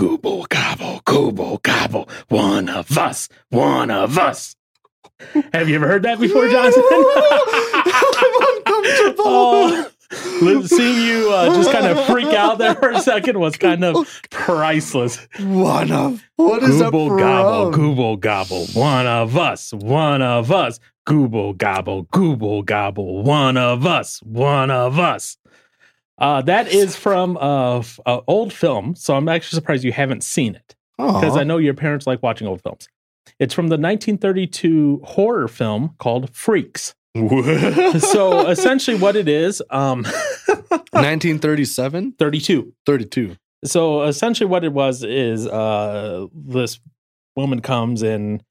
Gooble gobble, Gooble gobble. One of us, one of us. Have you ever heard that before, Johnson? I'm uncomfortable. li- seeing you uh, just kind of freak out there for a second was kind of priceless. One of what is Gooble gobble, Gooble gobble. One of us, one of us. Gooble gobble, Gooble gobble. One of us, one of us. Uh, that is from a old film, so I'm actually surprised you haven't seen it because I know your parents like watching old films. It's from the 1932 horror film called Freaks. so essentially, what it is, um, 1937, 32. 32. So essentially, what it was is uh, this woman comes in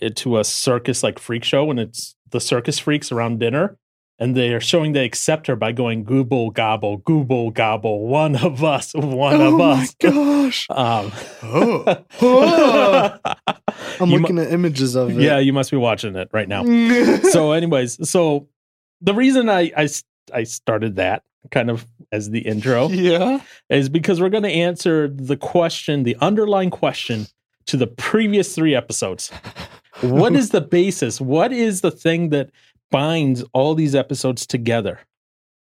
uh, to a circus like freak show, and it's the circus freaks around dinner, and they are showing they accept her by going gooble gobble, gooble gobble, one of us, one oh of my us. gosh. Um, Oh. Oh. I'm You mu- looking at images of it. yeah, you must be watching it right now. so anyways so the reason I I started that kind of as the intro yeah. is because we're going to answer the question the underlying question to the previous three episodes what is the basis what is the thing that binds all these episodes together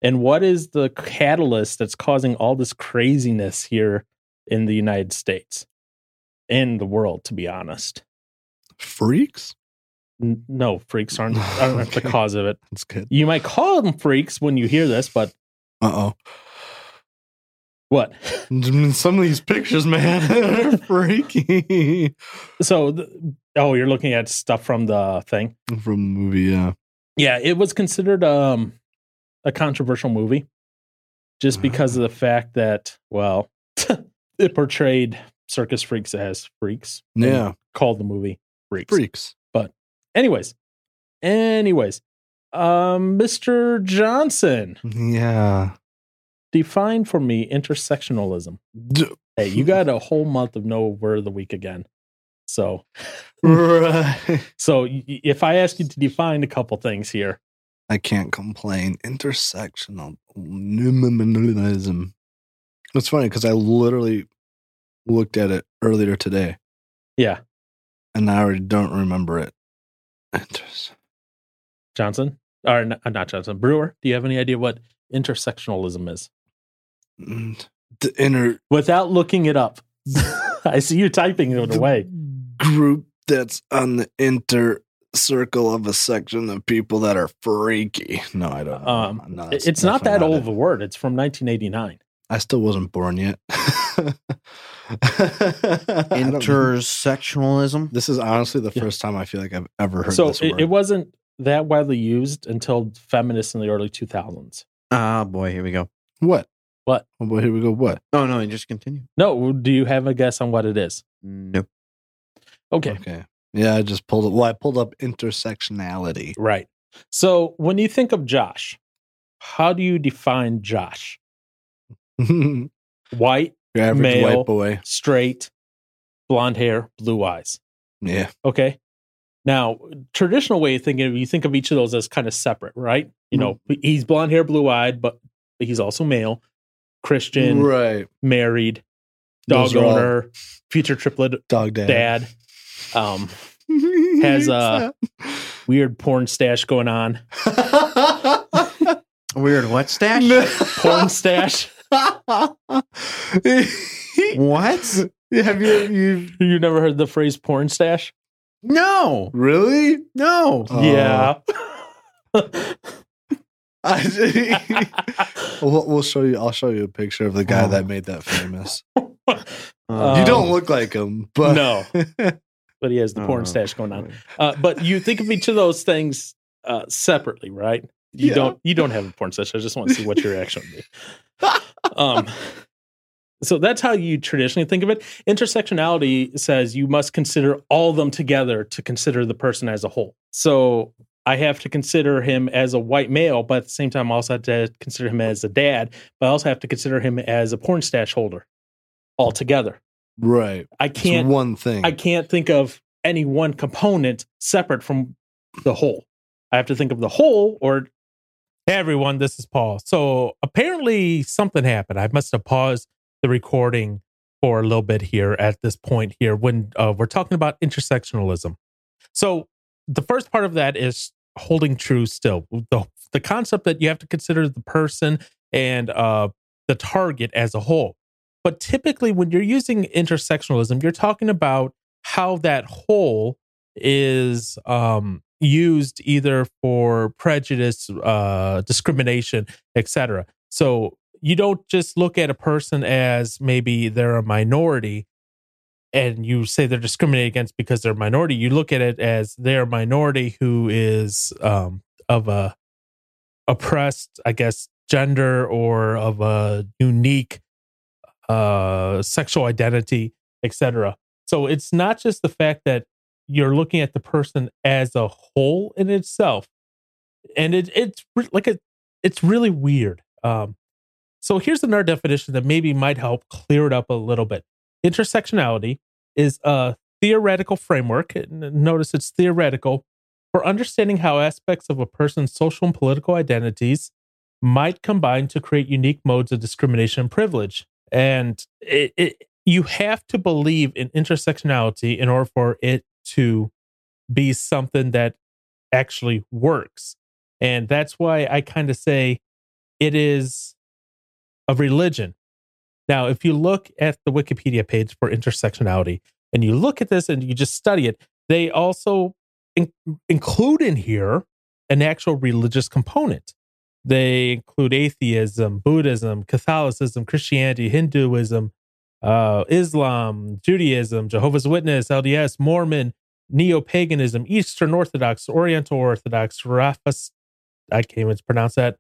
and what is the catalyst that's causing all this craziness here in the united states in the world to be honest Freaks? N- no freaks aren't, aren't the cause of it That's good. You might call them freaks when you hear this, but Uh oh. what? Some of these pictures, man, are freaky. So, th- oh, you're looking at stuff from the thing. From the movie, yeah. Yeah, it was considered um a controversial movie just because of the fact that, well, it portrayed circus freaks as freaks. Yeah. called the movie Freaks. Freaks. But, anyways, anyways, um, Mr. Johnson, Yeah. define for me intersectionalism. D- Hey, you got a whole month of no word of the week again. So, so if I ask you to define a couple things here, I can't complain. Intersectional minimalism. It's funny because I literally looked at it earlier today yeah, and I already don't remember it. Johnson or uh, not Johnson Brewer. Do you have any idea what intersectionalism is? mm, the inner Without looking it up, I see you typing it away. Group that's on the inner circle of a section of people that are freaky. No, I don't. Um, No, It's not that definitely old of a word. It's from 1989. I still wasn't born yet. Intersectionalism. This is honestly the Yeah. first time I feel like I've ever heard So this it, word. it wasn't that widely used until feminists in the early 2000s. Ah, boy, here we go. what? What? Oh boy, here we go. What? Oh no, and just continue. No, do you have a guess on what it is? Nope. Okay. Okay. Yeah, I just pulled it. Well, I pulled up intersectionality. Right. So when you think of Josh, how do you define Josh? Your White, average Male. white boy. straight, blonde hair, blue eyes. Yeah. Okay. Now, traditional way of thinking you think of each of those as kind of separate, right? You know, mm-hmm. he's blonde hair, blue eyed, but he's also male, Christian, Right. married, dog are all owner, future triplet Dog dad. dad, um, has, a weird porn stash going on. Weird. What stash? Porn stash. what? Have you you You never heard the phrase porn stash? No. really? No. Oh. yeah. I, we'll, we'll show you. I'll show you a picture of the guy Oh. that made that famous. Uh, you Um, don't look like him, but no. But he has the porn oh, stash going on. Uh, but you think of each of those things uh, separately, right? You Yeah. don't. You don't have a porn stash. I just want to see what your reaction would be. Um, so that's how you traditionally think of it. Intersectionality says you must consider all of them together to consider the person as a whole. So I have to consider him as a white male, but at the same time, I also have to consider him as a dad. But I also have to consider him as a porn stash holder altogether. Right. I It's can't one thing. I can't think of any one component separate from the whole. I have to think of the whole or Hey everyone, this is Paul. So apparently something happened. I must have paused the recording for a little bit here at this point here when uh, we're talking about intersectionalism. So the first part of that is holding true still. The, the concept that you have to consider the person and uh, the target as a whole. But typically, when you're using intersectionalism, you're talking about how that whole is um, used either for prejudice, uh, discrimination, etc. So you don't just look at a person as maybe they're a minority and you say they're discriminated against because they're a minority. You look at it as they're a minority who is um, of a oppressed, I guess, gender or of a unique uh, sexual identity, etc. So it's not just the fact that you're looking at the person as a whole in itself, and it, it's re- like a, it's really weird. Um, so here's another definition that maybe might help clear it up a little bit. Intersectionality is a theoretical framework. Notice it's theoretical for understanding how aspects of a person's social and political identities might combine to create unique modes of discrimination and privilege. And it, it, you have to believe in intersectionality in order for it to be something that actually works. And that's why I kind of say it is a religion. Now, if you look at the Wikipedia page for intersectionality and you look at this and you just study it, they also in- include in here an actual religious component. They include atheism, Buddhism, Catholicism, Christianity, Hinduism, uh, Islam, Judaism, Jehovah's Witness, LDS, Mormon, Neo paganism, Eastern Orthodox, Oriental Orthodox, Rafas. I can't even pronounce that.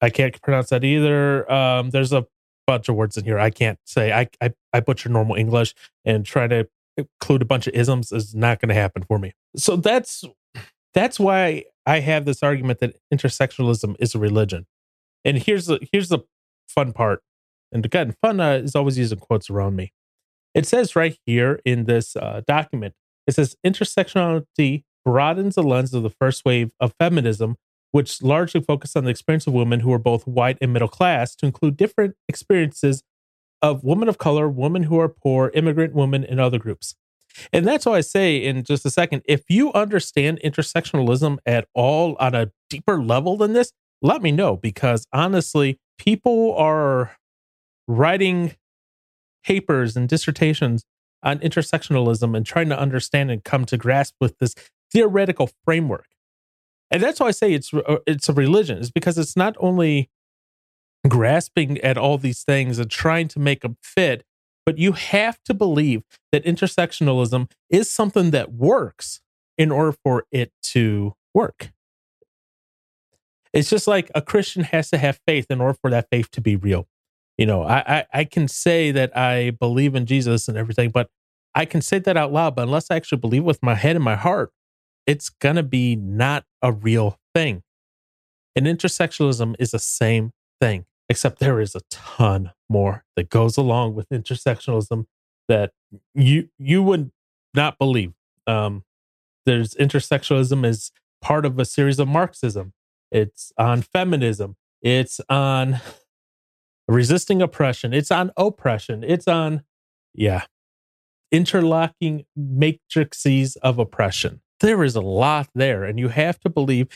I can't pronounce that either. Um, there's a bunch of words in here I can't say. I, I, I butcher normal English and try to include a bunch of isms is not going to happen for me. So that's that's why I have this argument that intersectionalism is a religion. And here's the here's the fun part. And again, fun uh, is always using quotes around me. It says right here in this uh, document, it says intersectionality broadens the lens of the first wave of feminism, which largely focused on the experience of women who are both white and middle class, to include different experiences of women of color, women who are poor, immigrant women, and other groups. And that's why I say in just a second if you understand intersectionalism at all on a deeper level than this, let me know because honestly, people are writing papers and dissertations on intersectionalism and trying to understand and come to grasp with this theoretical framework. And that's why I say it's uh, it's a religion is because it's not only grasping at all these things and trying to make them fit, but you have to believe that intersectionalism is something that works in order for it to work. It's just like a Christian has to have faith in order for that faith to be real. You know, I, I, I can say that I believe in Jesus and everything, but I can say that out loud, but unless I actually believe with my head and my heart, it's gonna be not a real thing. And intersectionalism is the same thing, except there is a ton more that goes along with intersectionalism that you you would not believe. Um, there's intersectionalism is part of a series of Marxism. It's on feminism. It's on resisting oppression. It's on oppression. It's on, yeah, interlocking matrices of oppression. There is a lot there, and you have to believe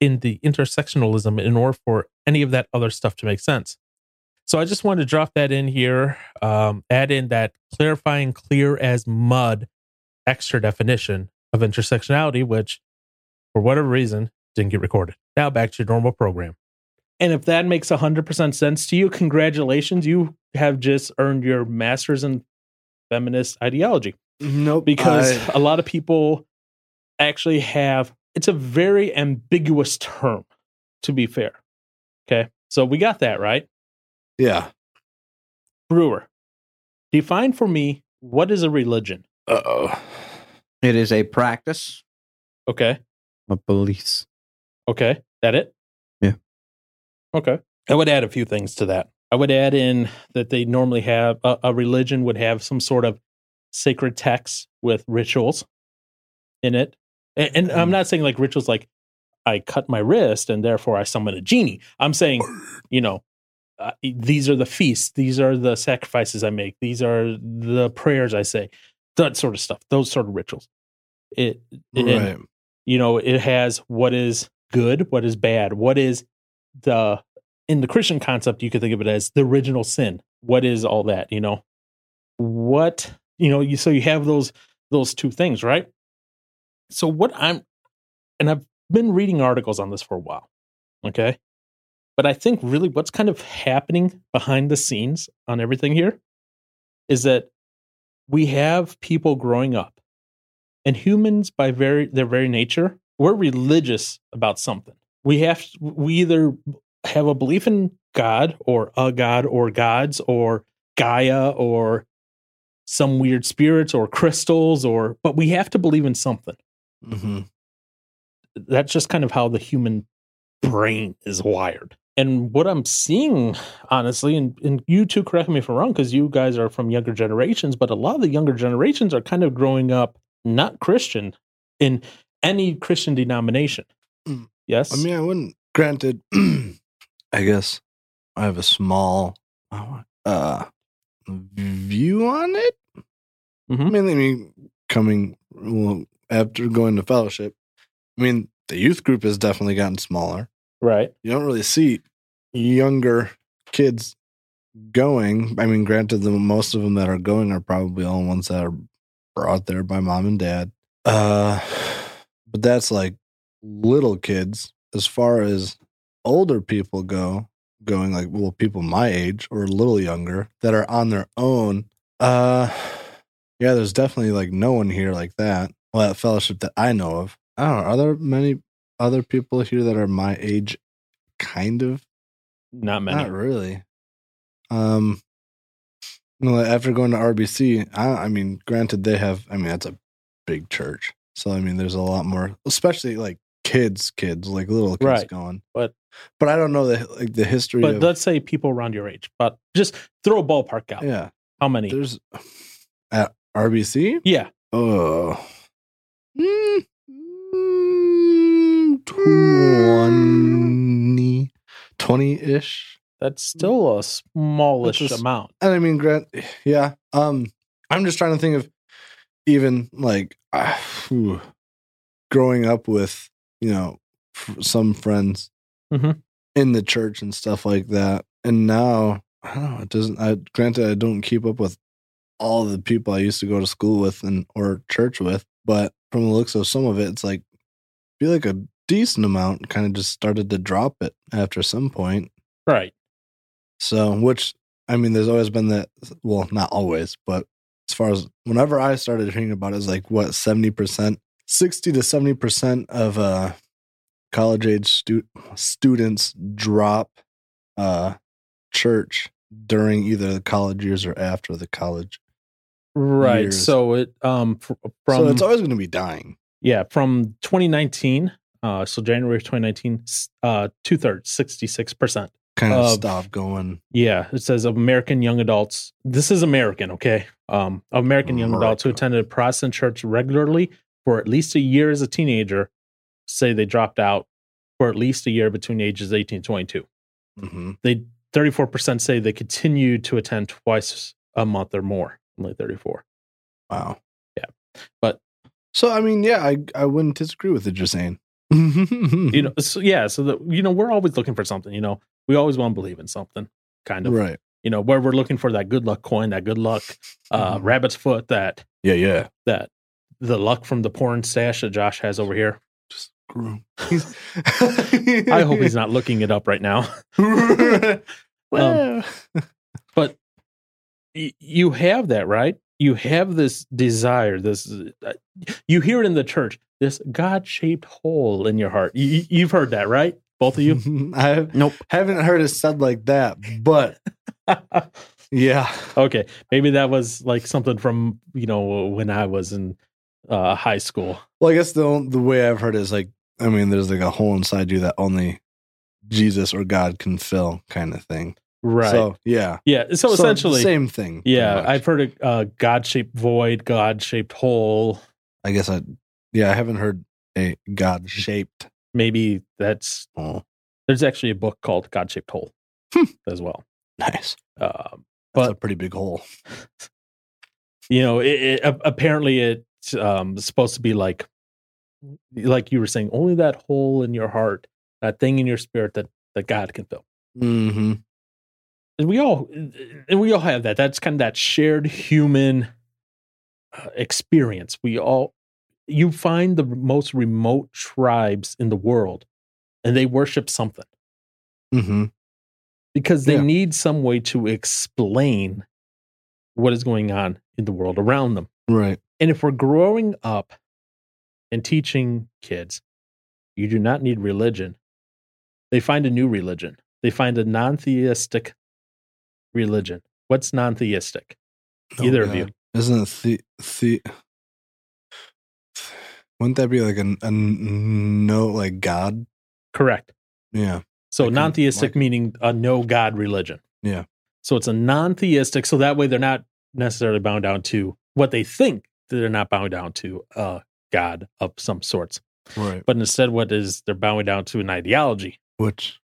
in the intersectionalism in order for any of that other stuff to make sense. So I just wanted to drop that in here, um, add in that clarifying clear as mud extra definition of intersectionality, which for whatever reason didn't get recorded. Now back to your normal program. And if that makes 100% sense to you, congratulations. You have just earned your master's in feminist ideology. Nope. Because I- a lot of people actually have, it's a very ambiguous term, to be fair. Okay. So we got that right. yeah. Brewer, define for me what is a religion? Uh oh. It is a practice Okay. A beliefs. Okay. That it? Yeah. Okay. I would add a few things to that. I would add in that they normally have a, a religion would have some sort of sacred text with rituals in it. And, and I'm not saying like rituals like I cut my wrist and therefore I summon a genie. I'm saying, you know, uh, these are the feasts, these are the sacrifices I make, these are the prayers I say, that sort of stuff, those sort of rituals. It, and, you know, it has what is good, what is bad, what is the in the Christian concept, you could think of it as the original sin. What is all that? You know, what you know. You so you have those those two things, right? So what I'm, and I've been reading articles on this for a while, okay, but I think really what's kind of happening behind the scenes on everything here is that we have people growing up, and humans by very their very nature, we're religious about something. We have we either have a belief in God or a God or gods or Gaia or some weird spirits or crystals or but we have to believe in something. Hmm That's just kind of how the human brain is wired. And what I'm seeing, honestly, and, and you two correct me if I'm wrong, because you guys are from younger generations, but a lot of the younger generations are kind of growing up not Christian in any Christian denomination. Mm. Yes. I mean, I wouldn't. Granted, I guess I have a small uh view on it. Mhm. Mainly, I mean, coming well after going to fellowship. I mean, the youth group has definitely gotten smaller. right. You don't really see younger kids going. I mean, granted, the most of them that are going are probably all ones that are brought there by mom and dad. Uh, but that's like little kids. As far as older people go, going like well, people my age or a little younger that are on their own. Uh, yeah, there's definitely like no one here like that. Well, that fellowship that I know of. I don't know. Are there many other people here that are my age? Kind of. Not many. Not really. Um, know, after going to RBC, I, I mean, granted, they have. I mean, that's a big church, so I mean, there's a lot more, especially like kids, kids, like little kids Right. going. But- but I don't know the like the history but of. let's say people around your age. But just throw a ballpark out. yeah, How many? there's at RBC. yeah. Oh. Mm, mm, 20 20-ish. That's still a smallish That's a s- amount. And I mean, Grant, yeah. Um, I'm just trying to think of even like uh, whew, growing up with you know f- some friends Mhm. in the church and stuff like that, and now I don't know. It doesn't. I granted I don't keep up with all the people I used to go to school with and or church with, but from the looks of some of it, it's like feel like a decent amount kind of just started to drop it after some point. Right. So, which I mean, there's always been that. Well, not always, but as far as whenever I started hearing about it, it's like what seventy percent, sixty to seventy percent of uh college age stu- students drop uh church during either the college years or after the college. Right. Years. So it um fr- from so it's always going to be dying. yeah from 2019. Uh, so January of 2019, s- uh, two thirds, 66 percent. Kind of Of- stop going. Yeah, it says American young adults. This is American, okay? Um, American young adults who attended a Protestant church regularly for at least a year as a teenager say they dropped out for at least a year between ages 18 and 22. hmm They 34% say they continue to attend twice a month or more. Only 34. Wow. Yeah. But- so I mean, yeah, I I wouldn't disagree with it. You're saying. You know, so yeah, so that you know, we're always looking for something, you know. We always want to believe in something, kind of. right? You know, where we're looking for that good luck coin, that good luck uh Mhm. rabbit's foot, that Yeah, yeah. that the luck from the porn stash that Josh has over here. Just. I hope he's not looking it up right now. well, Y- you have that, right? You have this desire, this uh, you hear it in the church, this God-shaped hole in your heart. You, you've heard that, right? Both of you. I Nope. haven't heard it said like that, but yeah, okay, maybe that was like something from you know when I was in uh, high school. Well, I guess the the way I've heard it is like, I mean, there's like a hole inside you that only Jesus or God can fill, kind of thing. Right. So yeah. yeah. So, essentially, same thing. yeah. I've heard a uh, God-shaped void, God-shaped hole. I guess I. Yeah, I haven't heard a God shaped Maybe that's hole. there's actually a book called God-shaped hole Hmm. as well. Nice. Um, That's But- a pretty big hole. you know, it, it, apparently it's um, supposed to be like, like you were saying, only that hole in your heart, that thing in your spirit that that God can fill. Mm-hmm. And we all, and we all have that. That's kind of that shared human uh, experience. We all, you find the most remote tribes in the world, and they worship something Mm-hmm. because they Yeah. need some way to explain what is going on in the world around them. Right. And if we're growing up and teaching kids, you do not need religion, they find a new religion. They find a non theistic religion. What's non theistic? Either of you. Isn't it the the? Wouldn't that be like a, a no like God? Correct. Yeah. So Like non theistic like- meaning a no God religion. Yeah. So it's a non theistic. So that way they're not necessarily bound down to what they think that they're not bound down to a God of some sorts. Right. But instead, what is they're bowing down to an ideology Which?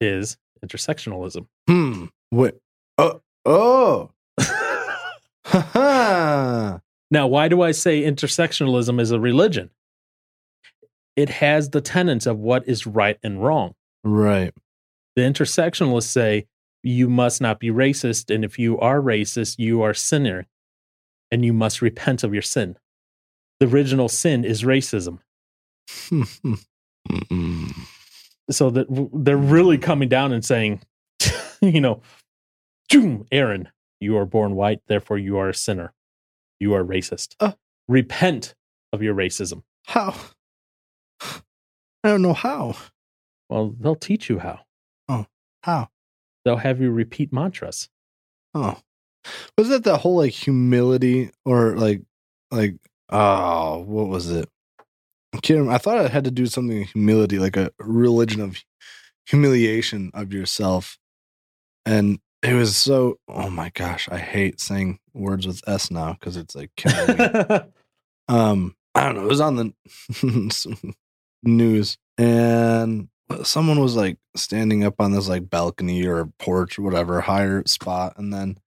is intersectionalism. Hmm. What? Oh. Oh. Now, why do I say intersectionalism is a religion? It has the tenets of what is right and wrong. Right. The intersectionalists say you must not be racist, and if you are racist, you are sinner, and you must repent of your sin. The original sin is racism. So that they're really coming down and saying, you know, "Choom, Aaron, you are born white, therefore you are a sinner. You are racist. Uh. Repent of your racism. How? I don't know how. Well, they'll teach you how. Oh, how? They'll have you repeat mantras. Oh, was that the whole like humility or like like oh what was it? I can't remember. I thought it had to do something with humility, like a religion of humiliation of yourself, and it was so. Oh my gosh, I hate saying words with S now because it's like um i don't know it was on the news and someone was like standing up on this like balcony or porch or whatever higher spot and then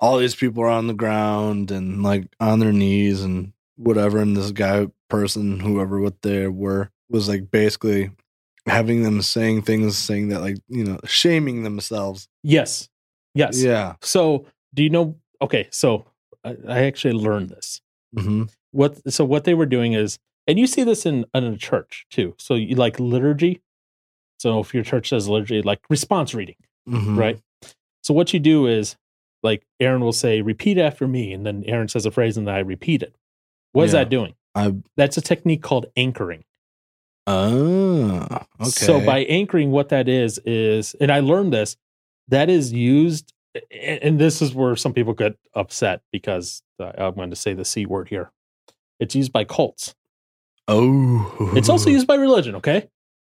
all these people are on the ground and like on their knees and whatever and this guy person whoever what they were was like basically having them saying things saying that like you know shaming themselves yes. Yes. yeah So, do you know? Okay. So, I, I actually learned this. hmm What? So, what they were doing is, and you see this in, in a church too. So, you like liturgy. So, if your church says liturgy, like response reading, hmm right? So, what you do is, like Aaron will say, "Repeat after me," and then Aaron says a phrase, and then I repeat it. What is Yeah. that doing? i That's a technique called anchoring. oh okay So by anchoring, what that is is, and I learned this, that is used, and this is where some people get upset because uh, I'm going to say the c word here. It's used by cults. Oh, It's also used by religion. Okay,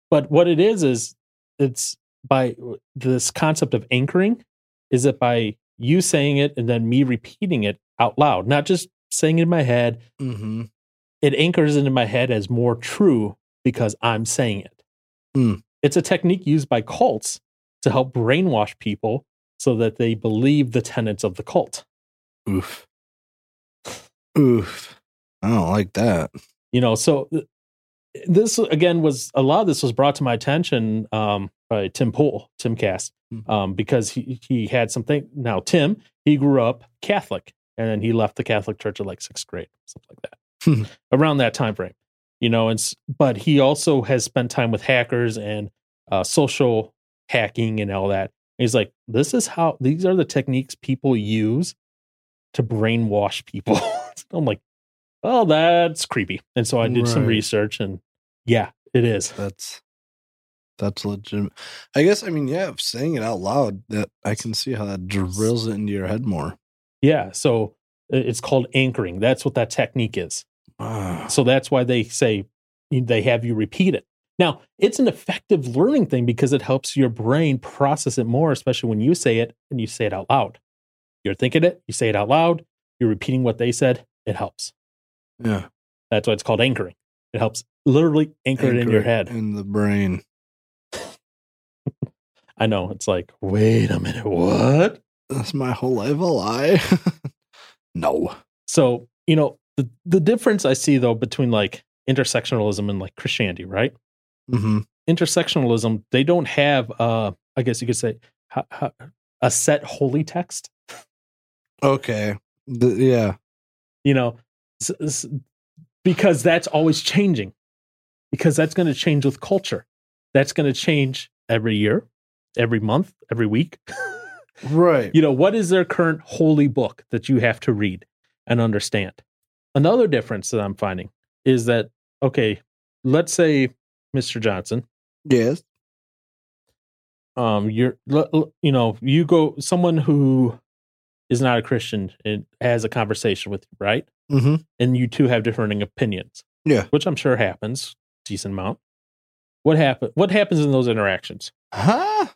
but what it is is it's by this concept of anchoring. Is it by you saying it and then me repeating it out loud, not just saying it in my head. hmm It anchors it in my head as more true because I'm saying it. Hmm. It's a technique used by cults to help brainwash people so that they believe the tenets of the cult. Oof. Oof. I don't like that. You know, so this again was a lot of this was brought to my attention um, by Tim Pool, Timcast, Mhm. um, because he he had something. Now Tim, he grew up Catholic, and then he left the Catholic Church at like sixth grade, something like that, around that time frame. You know, and but he also has spent time with hackers and uh, social hacking and all that. He's like, this is how these are the techniques people use to brainwash people. I'm like, well, that's creepy. And so I did some research and yeah, it is. That's that's legitimate. I guess I mean, yeah, saying it out loud, that I can see how that drills it into your head more. Yeah. So it's called anchoring. That's what that technique is. Ah, So that's why they say they have you repeat it. Now, it's an effective learning thing because it helps your brain process it more, especially when you say it and you say it out loud. You're thinking it, you say it out loud, you're repeating what they said, it helps. yeah. That's why it's called anchoring. It helps literally anchor, it in your head. in the brain. I know it's like, wait a minute, what? That's my whole life a lie. no. So, you know, the, the difference I see though between like intersectionalism and like Christianity, right? Hmm Intersectionalism, they don't have, uh, I guess you could say, ha- ha- a set holy text. Okay. The, yeah. You know, s- s- because that's always changing. Because that's going to change with culture. That's going to change every year, every month, every week. Right. you know, what is their current holy book that you have to read and understand? Another difference that I'm finding is that, okay, let's say, Mr. Johnson, Yes. um, you're, you know, you go, someone who is not a Christian and has a conversation with you, right? hmm And you two have differing opinions. Yeah. Which I'm sure happens decent amount. What happen? What happens in those interactions? Huh?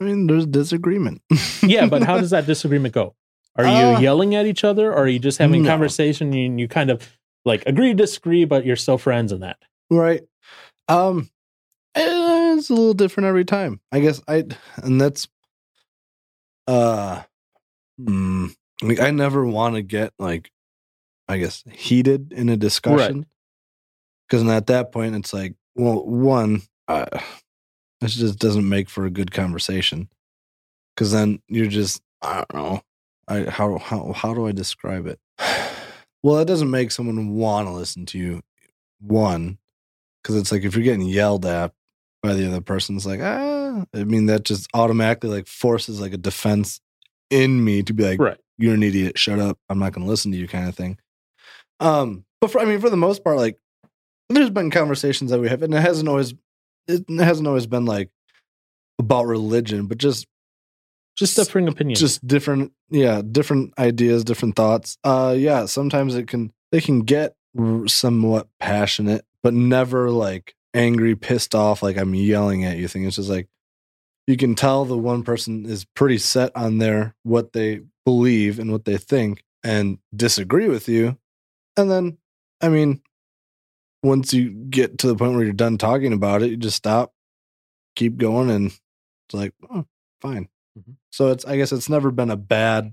I mean, there's disagreement. Yeah, but how does that disagreement go? Are you Uh, yelling at each other, or are you just having no. conversation and you kind of like agree to disagree, but you're still friends in that? right? Um, it's a little different every time. I guess I, and that's, uh, hmm, like I never want to get like, I guess heated in a discussion, because at that point it's like, well, one, uh, it just doesn't make for a good conversation, because then you're just, I don't know, I how how how do I describe it? Well, that doesn't make someone want to listen to you. One, because it's like if you're getting yelled at by the other person, it's like ah. I mean, that just automatically like forces like a defense in me to be like, Right. "You're an idiot. Shut up. I'm not going to listen to you," kind of thing. Um, but for I mean, for the most part, like there's been conversations that we have, and it hasn't always it hasn't always been like about religion, but just Just differing opinions. just different yeah different ideas different thoughts uh yeah sometimes it can they can get somewhat passionate but never like angry pissed off like i'm yelling at you thing it's just like you can tell the one person is pretty set on their what they believe and what they think and disagree with you and then i mean once you get to the point where you're done talking about it you just stop keep going and it's like oh, fine Mhm. so it's i guess it's never been a bad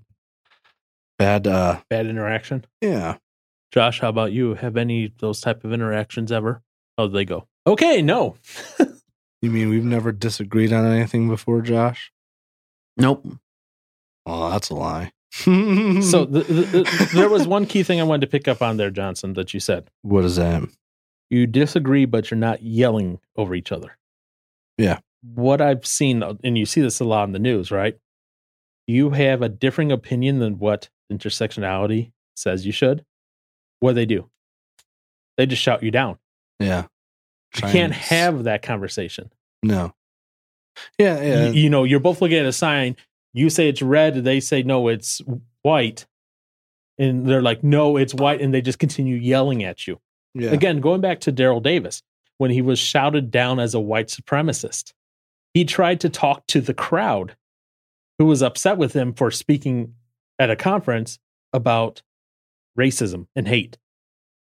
bad uh bad interaction. yeah Josh, how about you? Have any of those type of interactions ever? How do they go? Okay, no. you mean we've never disagreed on anything before josh Nope. oh that's a lie So the, the, the, there was one key thing I wanted to pick up on there, Johnson, that you said. what is that You disagree, but you're not yelling over each other. Yeah. What I've seen, and you see this a lot in the news, right? You have a differing opinion than what intersectionality says you should. What do they do? They just shout you down. yeah You can't have that conversation. no yeah yeah You, you know, you're both looking at a sign. You say it's red, they say no, it's white. And they're like, no, it's white. And they just continue yelling at you. yeah Again, going back to Daryl Davis, when he was shouted down as a white supremacist, he tried to talk to the crowd who was upset with him for speaking at a conference about racism and hate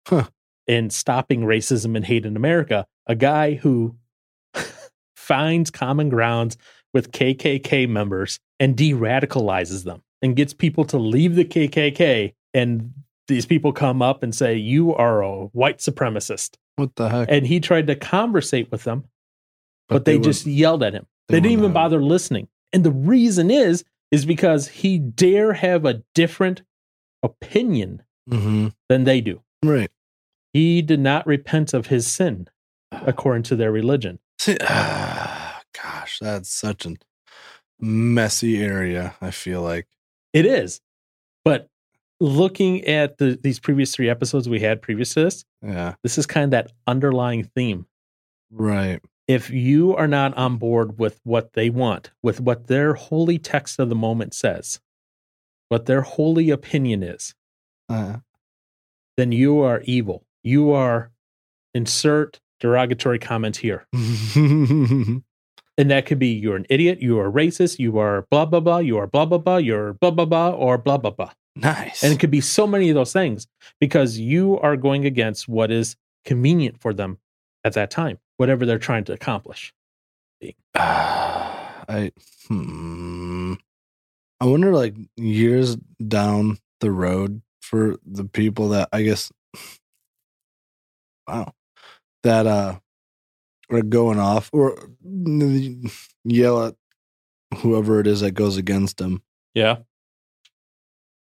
Huh. and stopping racism and hate in America. A guy who finds common grounds with KKK members and de radicalizes them and gets people to leave the KKK. And these people come up and say, You are a white supremacist. what the heck And he tried to conversate with them, but, they, wouldn't- just yelled at him. they They, didn't even wouldn't bother listening. And the reason is, is because he dare have a different opinion Mhm. than they do. right He did not repent of his sin according to their religion. See, ah, gosh that's such a messy area i feel like It is. But looking at the, these previous three episodes we had previous to this, yeah this is kind of that underlying theme. right If you are not on board with what they want, with what their holy text of the moment says, what their holy opinion is, uh, then you are evil. You are insert derogatory comment here. And that could be you're an idiot, you are racist, you are blah, blah, blah, you are blah, blah, blah, you're blah, blah, blah, or blah, blah, blah. nice And it could be so many of those things because you are going against what is convenient for them at that time, whatever they're trying to accomplish. being? I hmm. I wonder, like years down the road, for the people that I guess, wow, that uh are going off or yell at whoever it is that goes against them. Yeah.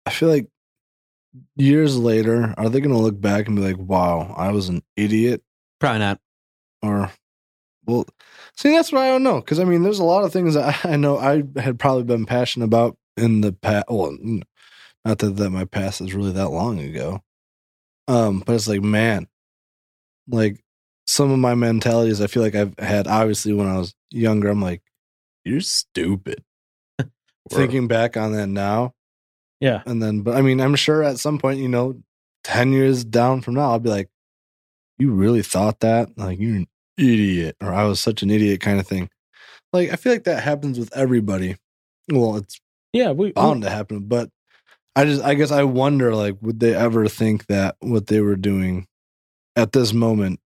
I feel like years later, are they going to look back and be like, "Wow, I was an idiot," Probably not. or well, see, that's what I don't know. Because I mean, there's a lot of things that I know I had probably been passionate about in the past. Well, n- not that that my past is really that long ago. Um, but it's like, man, like some of my mentalities, I feel like I've had obviously when I was younger. I'm like, you're stupid. Thinking back on that now, Yeah. and then, but I mean, I'm sure at some point, you know, 10 years down from now, I'll be like, you really thought that? Like, you're an idiot, or I was such an idiot kind of thing. Like, I feel like that happens with everybody. Well, it's Yeah. We, we- to happen, but I just, I guess I wonder, like, would they ever think that what they were doing at this moment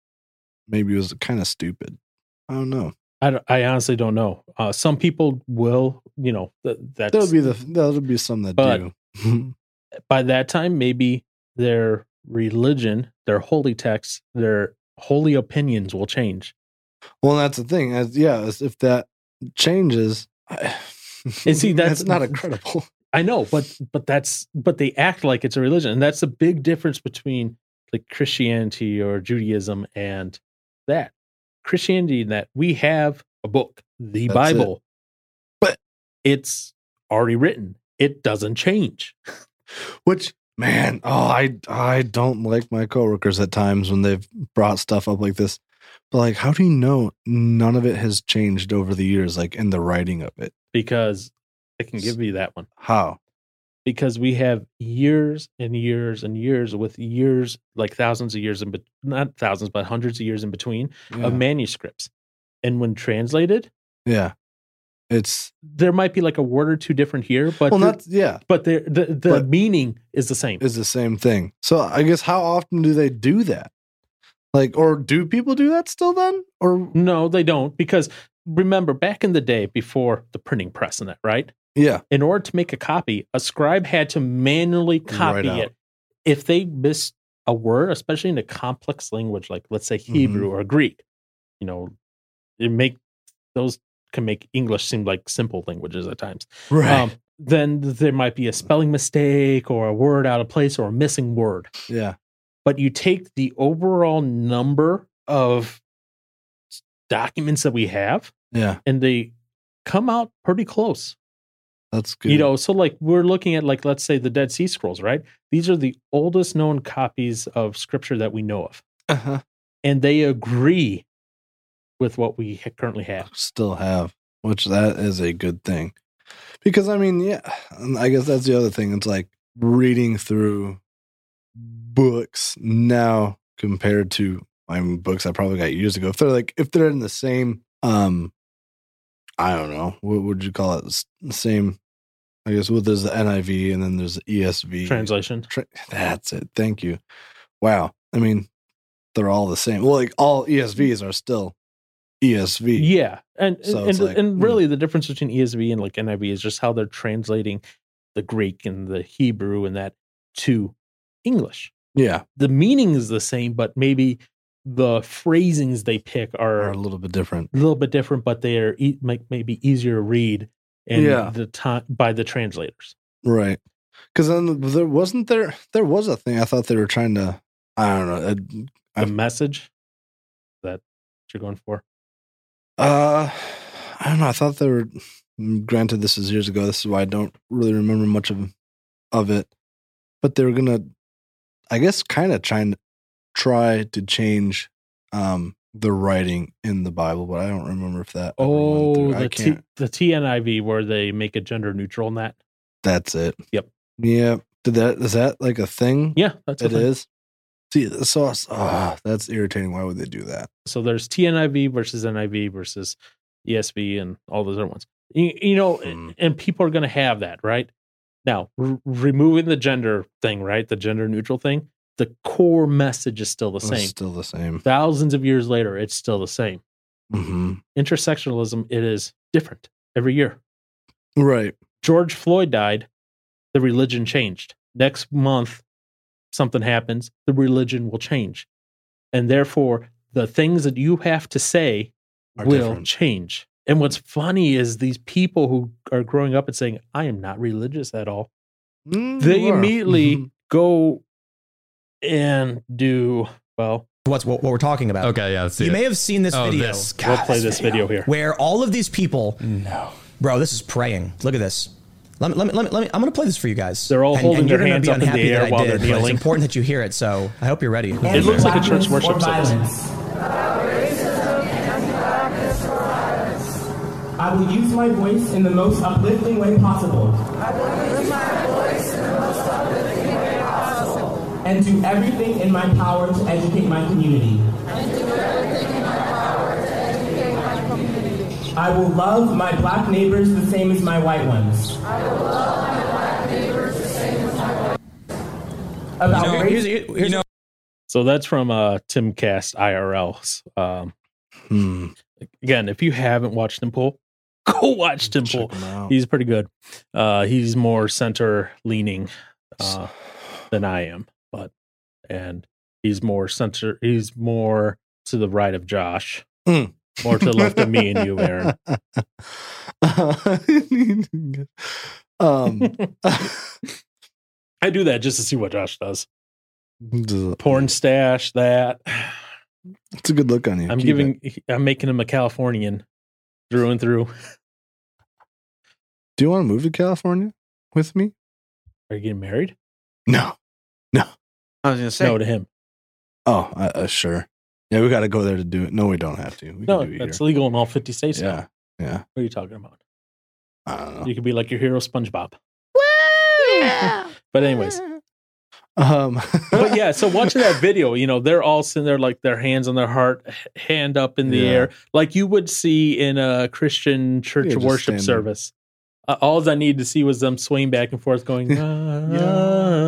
maybe was kind of stupid? I don't know. I, don't- I honestly don't know. Uh, some people will, you know, th- that's There'll be the, there'll be some that do. by that time, maybe their religion, their holy texts, their holy opinions will change. Well, that's the thing. As yeah, as if that changes, I, And see, that's- not incredible. I know, but but that's but they act like it's a religion, and that's the big difference between like Christianity or Judaism and that Christianity. in That we have a book, the That's Bible, But- it's already written. It doesn't change. Which man, oh, I I don't like my coworkers at times when they've brought stuff up like this. But like, how do you know none of it has changed over the years, like in the writing of it? because I can give you that one. How? Because we have years and years and years with years, like thousands of years in, bet not thousands, but hundreds of years in between Yeah. of manuscripts. And when translated, yeah. It's there might be like a word or two different here, but well, not yeah, but the the, the meaning is the same. is the same thing. So I guess how often do they do that? Like, or do people do that still then? Or No, they don't because remember back in the day before the printing press and that, right? Yeah, In order to make a copy, a scribe had to manually copy out. it. If they missed a word, especially in a complex language like let's say Mm-hmm. Hebrew or Greek, you know, it make those can make English seem like simple languages at times. right, Um, then there might be a spelling mistake or a word out of place or a missing word. yeah, but you take the overall number of documents that we have yeah. and they come out pretty close That's good. you know so like we're looking at like let's say the dead sea scrolls right these are the oldest known copies of scripture that we know of uh-huh. and they agree with what we ha- currently have still have, which that is a good thing. Because I mean, yeah, I guess that's the other thing. It's like reading through books now compared to I mean books I probably got years ago. If they're like if they're in the same um I don't know, what would you call it? Same I guess well there's the NIV and then there's the ESV. translation Tra- that's it. Thank you. Wow. I mean, they're all the same. Well, like all ESVs are still ESV. yeah and So and, like, and hmm. really the difference between esv and like niv is just how they're translating the greek and the hebrew and that to english Yeah. the meaning is the same, but maybe the phrasings they pick Are are a little bit different. a little bit different, but they are e- make maybe easier to read and Yeah. the time by the translators. Right. Because then there wasn't there there was a thing I thought they were trying to I don't know. uh, The message that you're going for. Uh I don't know. I thought they were granted this is years ago. This is why I don't really remember much of of it. But they were gonna I guess kind of trying to try to change um the writing in the Bible, but I don't remember if that Oh. The T, the TNIV where they make it gender neutral in that. that's it. Yep. Yeah. Did that is that like a thing? Yeah, that's it is. See the sauce. ah, that's irritating. Why would they do that? So there's TNIV versus NIV versus ESV and all those other ones. You, you know, Hmm. and people are going to have that, right? Now, r- removing the gender thing, right? The gender neutral thing, the core message is still the It's same. still the same. Thousands of years later, it's still the same. hmm Intersectionalism, it is different every year. Right. George Floyd died, the religion changed. Next month, something happens, the religion will change. And therefore, the things that you have to say Are will different. change. And what's funny is these people who are growing up and saying, I am not religious at all, Mm, they immediately Mhm. go and do, well, What's what, what we're talking about? Okay, yeah. Let's see You it. may have seen this oh, video this. we'll play this video here. where all of these people, No. bro, this is praying. Look at this. Let me, let me, let me, let me I'm going to play this for you guys. They're all holding you're their gonna hands be up in the unhappy air while did, they're but It's important that you hear it, so I hope you're ready. It looks like a church worship service. I will use my voice in the most uplifting way possible. And do everything in my power to educate my community. I will love my black neighbors the same as my white ones. About You know, race, here's, here's, You know, So that's from uh, Timcast IRLs. Um, Hmm. again, if you haven't watched Tim Pool, go watch Tim Pool. Check 'em out. He's pretty good. Uh, he's more center leaning uh, than I am, but and he's more center. He's more to the right of Josh, Hmm. more to the left of me and you, Aaron. um, I do that just to see what Josh does. Porn stash that. It's a good look on you. I'm Keep giving. I'm making him a Californian through and through. Do you want to move to California with me? Are you getting married? No. I was gonna say no to him. Oh, uh, uh, sure. Yeah, we got to go there to do it. No, we don't have to. We No, can do that's here. legal in all 50 states. now. Yeah, yeah. What are you talking about? I don't know. You could be like your hero SpongeBob. But anyways, Um, but yeah, so watching that video, you know, they're all sitting there like their hands on their heart, hand up in the Yeah. air, like you would see in a Christian church Yeah, worship standing. service. Uh, all I needed to see was them swaying back and forth, going, "Ah."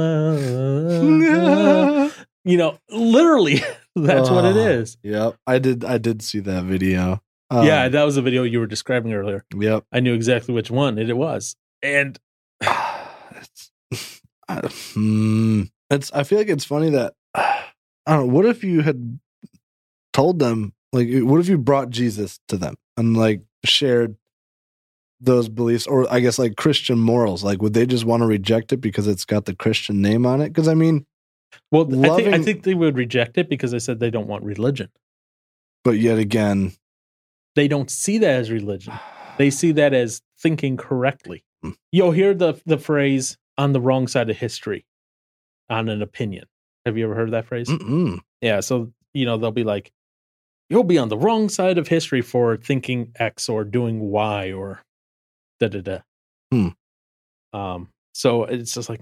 you know, literally, that's what it is. Yep, I did. I did see that video. yeah, Um, that was the video you were describing earlier. Yep. I knew exactly which one it, it was, and it's, I, hmm, it's. I feel like it's funny that I don't know. What if you had told them, like, what if you brought Jesus to them and like shared those beliefs, or I guess like Christian morals? Like, would they just want to reject it because it's got the Christian name on it? Because I mean, well, I think I think they would reject it because they said they don't want religion. but yet again, They don't see that as religion. They see that as thinking correctly. Hmm. You'll hear the the phrase "on the wrong side of history" on an opinion. Have you ever heard that phrase? Mm-mm. Yeah. So you know they'll be like, "You'll be on the wrong side of history for thinking X or doing Y or da da da." Hmm. Um. So it's just like,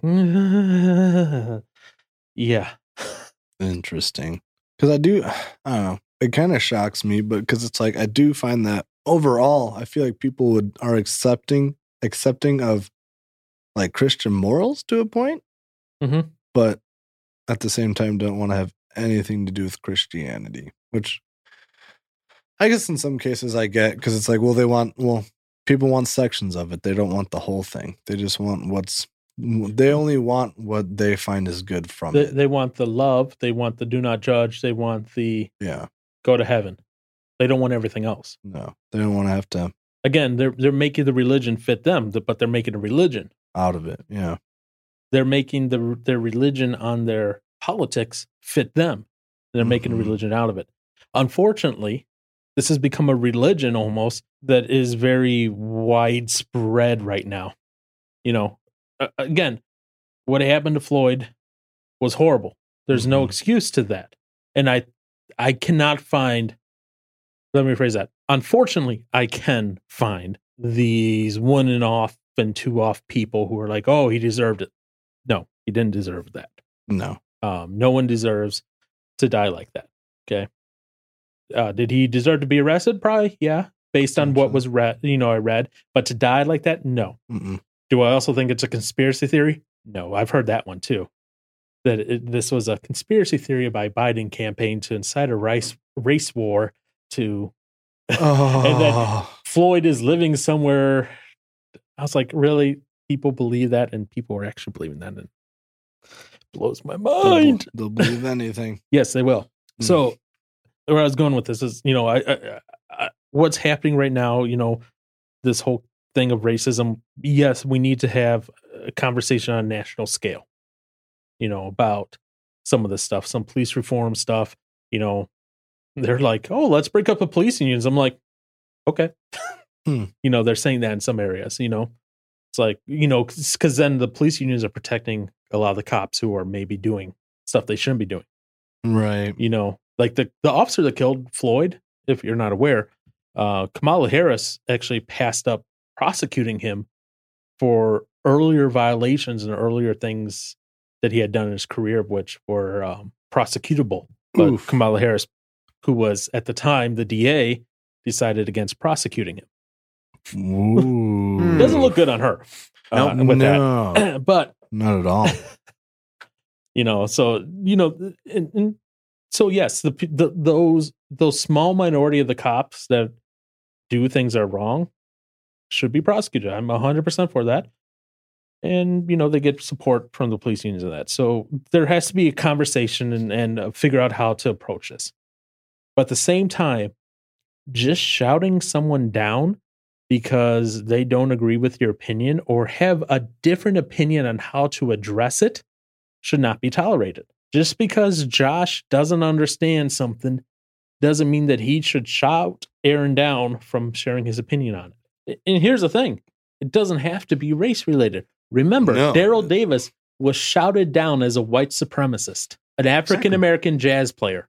yeah. Interesting. Because I do, I don't know. It kind of shocks me, but because it's like I do find that overall, I feel like people would are accepting accepting of like Christian morals to a point, Mhm. but at the same time don't want to have anything to do with Christianity. Which I guess in some cases I get because it's like, well, they want well, people want sections of it. They don't want the whole thing. They just want what's they only want what they find is good from They, it. they want the love. They want the do not judge. They want the yeah. go to heaven. They don't want everything else. No, they don't want to have to Again, they're they're making the religion fit them, but they're making a religion. out of it. Yeah. They're making the their religion on their politics fit them. They're making a Mhm. religion out of it. Unfortunately, this has become a religion almost that is very widespread right now. You know, again, what happened to Floyd was horrible. There's no Mhm. excuse to that. And I I cannot find let me rephrase that. Unfortunately, I can find these one and off and two off people who are like, "Oh, he deserved it." No, he didn't deserve that. No. Um, no one deserves to die like that. Okay. Uh, did he deserve to be arrested? Probably, yeah, based on what was read. You know, I read, but to die like that, no. Mm-mm. Do I also think it's a conspiracy theory? No, I've heard that one too. That it, this was a conspiracy theory by Biden campaign to incite a race race war to Oh, and that Floyd is living somewhere. I was like, really? People believe that, and people are actually believing that, and it blows my they'll, mind. they'll believe anything. Yes, they will. Mm. So, where I was going with this is, you know, I, I, I, what's happening right now. You know, this whole thing of racism. Yes, we need to have a conversation on a national scale. You know, about some of this stuff, some police reform stuff. You know, they're like, "Oh, let's break up the police unions." I'm like, okay. Hmm. You know, they're saying that in some areas. You know, it's like you know, because then the police unions are protecting a lot of the cops who are maybe doing stuff they shouldn't be doing Right. you know, like the the officer that killed Floyd, if you're not aware, uh, Kamala Harris actually passed up prosecuting him for earlier violations and earlier things that he had done in his career, which were um, prosecutable. But Oof. Kamala Harris, who was at the time the DA, decided against prosecuting him. Doesn't look good on her. Uh, no, with that. but not at all. you know so you know and, and so yes the, the those those small minority of the cops that do things are wrong should be prosecuted. I'm 100% for that. And you know they get support from the police unions and that. So there has to be a conversation and, and uh, figure out how to approach this. But at the same time just shouting someone down because they don't agree with your opinion or have a different opinion on how to address it should not be tolerated. Just because Josh doesn't understand something doesn't mean that he should shout Aaron down from sharing his opinion on it. And here's the thing it doesn't have to be race related. Remember, No. Daryl Davis was shouted down as a white supremacist, an African American jazz player.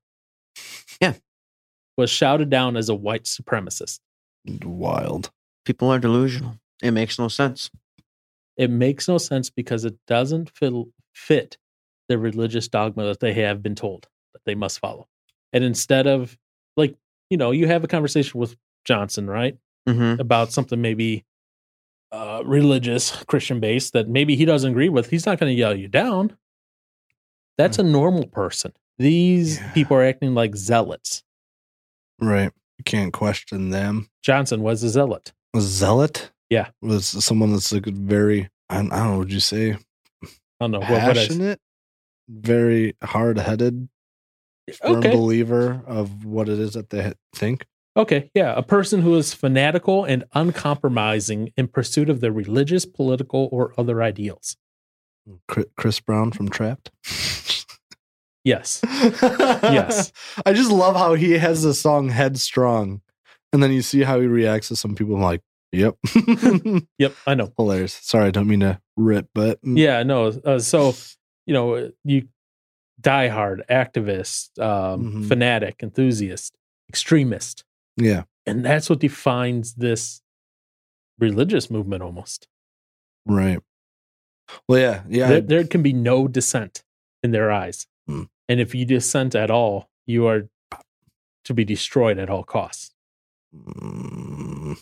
Yeah. Was shouted down as a white supremacist. Wild. People are delusional. It makes no sense. It makes no sense because it doesn't fit, fit the religious dogma that they have been told that they must follow. And instead of, like, you know, you have a conversation with Johnson, right? Mm-hmm. About something maybe uh, religious, Christian based that maybe he doesn't agree with. He's not going to yell you down. That's a normal person. These Yeah. people are acting like zealots. Right. You can't question them. Johnson was a zealot. A zealot? Yeah. Was someone that's like very, I don't, I don't know, would you say I don't know what, what passionate? Very hard headed, firm Okay. believer of what it is that they think. Okay, yeah, a person who is fanatical and uncompromising in pursuit of their religious, political, or other ideals. Chris Brown from Trapt. Yes. Yes. I just love how he has the song Headstrong. And then you see how he reacts to some people. I'm like, yep. Yep, I know. Hilarious. Sorry, I don't mean to rip, but mm, Yeah, no. Uh, so, you know, you diehard, activist, um, Mhm. fanatic, enthusiast, extremist. yeah, And that's what defines this religious movement almost. right. Well, yeah, yeah. There, there can be no dissent in their eyes. Hmm. And if you dissent at all, you are to be destroyed at all costs. Mm,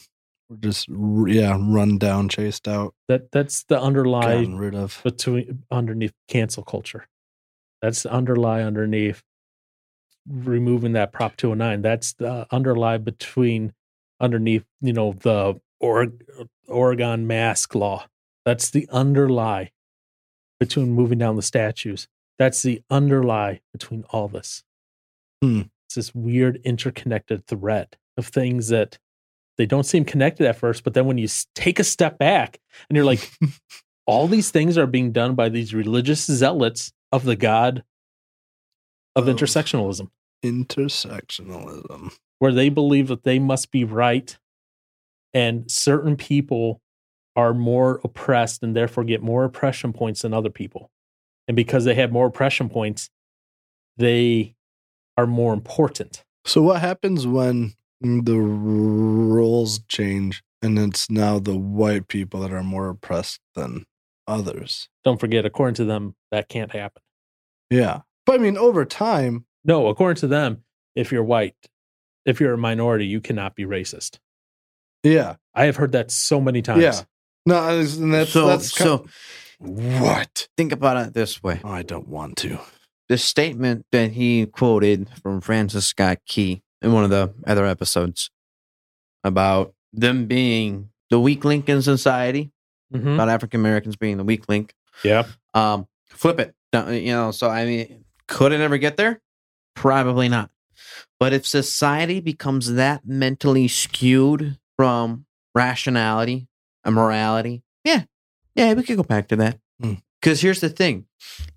we're just yeah, run down, chased out, That that's the underlie gotten rid of. between underneath cancel culture. That's the underlie underneath removing that Prop 209. That's the underlie between underneath, you know, the or, Oregon mask law. That's the underlie between moving down the statues. That's the underlie between all this. Hmm. It's this weird interconnected thread of things that they don't seem connected at first, but then when you take a step back and you're like, all these things are being done by these religious zealots of the God of Of- intersectionalism, Intersectionalism. where they believe that they must be right and certain people are more oppressed and therefore get more oppression points than other people. And because they have more oppression points, they are more important. So what happens when the roles change and it's now the white people that are more oppressed than others? Don't forget, according to them, that can't happen. Yeah. But I mean, over time, No, according to them, if you're white, if you're a minority, you cannot be racist. yeah. I have heard that so many times. Yeah. No, and that's so, that's kind so what? think about it this way: Oh, I don't want to. the statement that he quoted from Francis Scott Key in one of the other episodes. about them being the weak link in society, Mhm. about African Americans being the weak link. Yeah. Um, flip it, you know. So I mean, could it ever get there? Probably not. But if society becomes that mentally skewed from rationality and morality, yeah, yeah, we could go back to that. Hmm. Because here's the thing: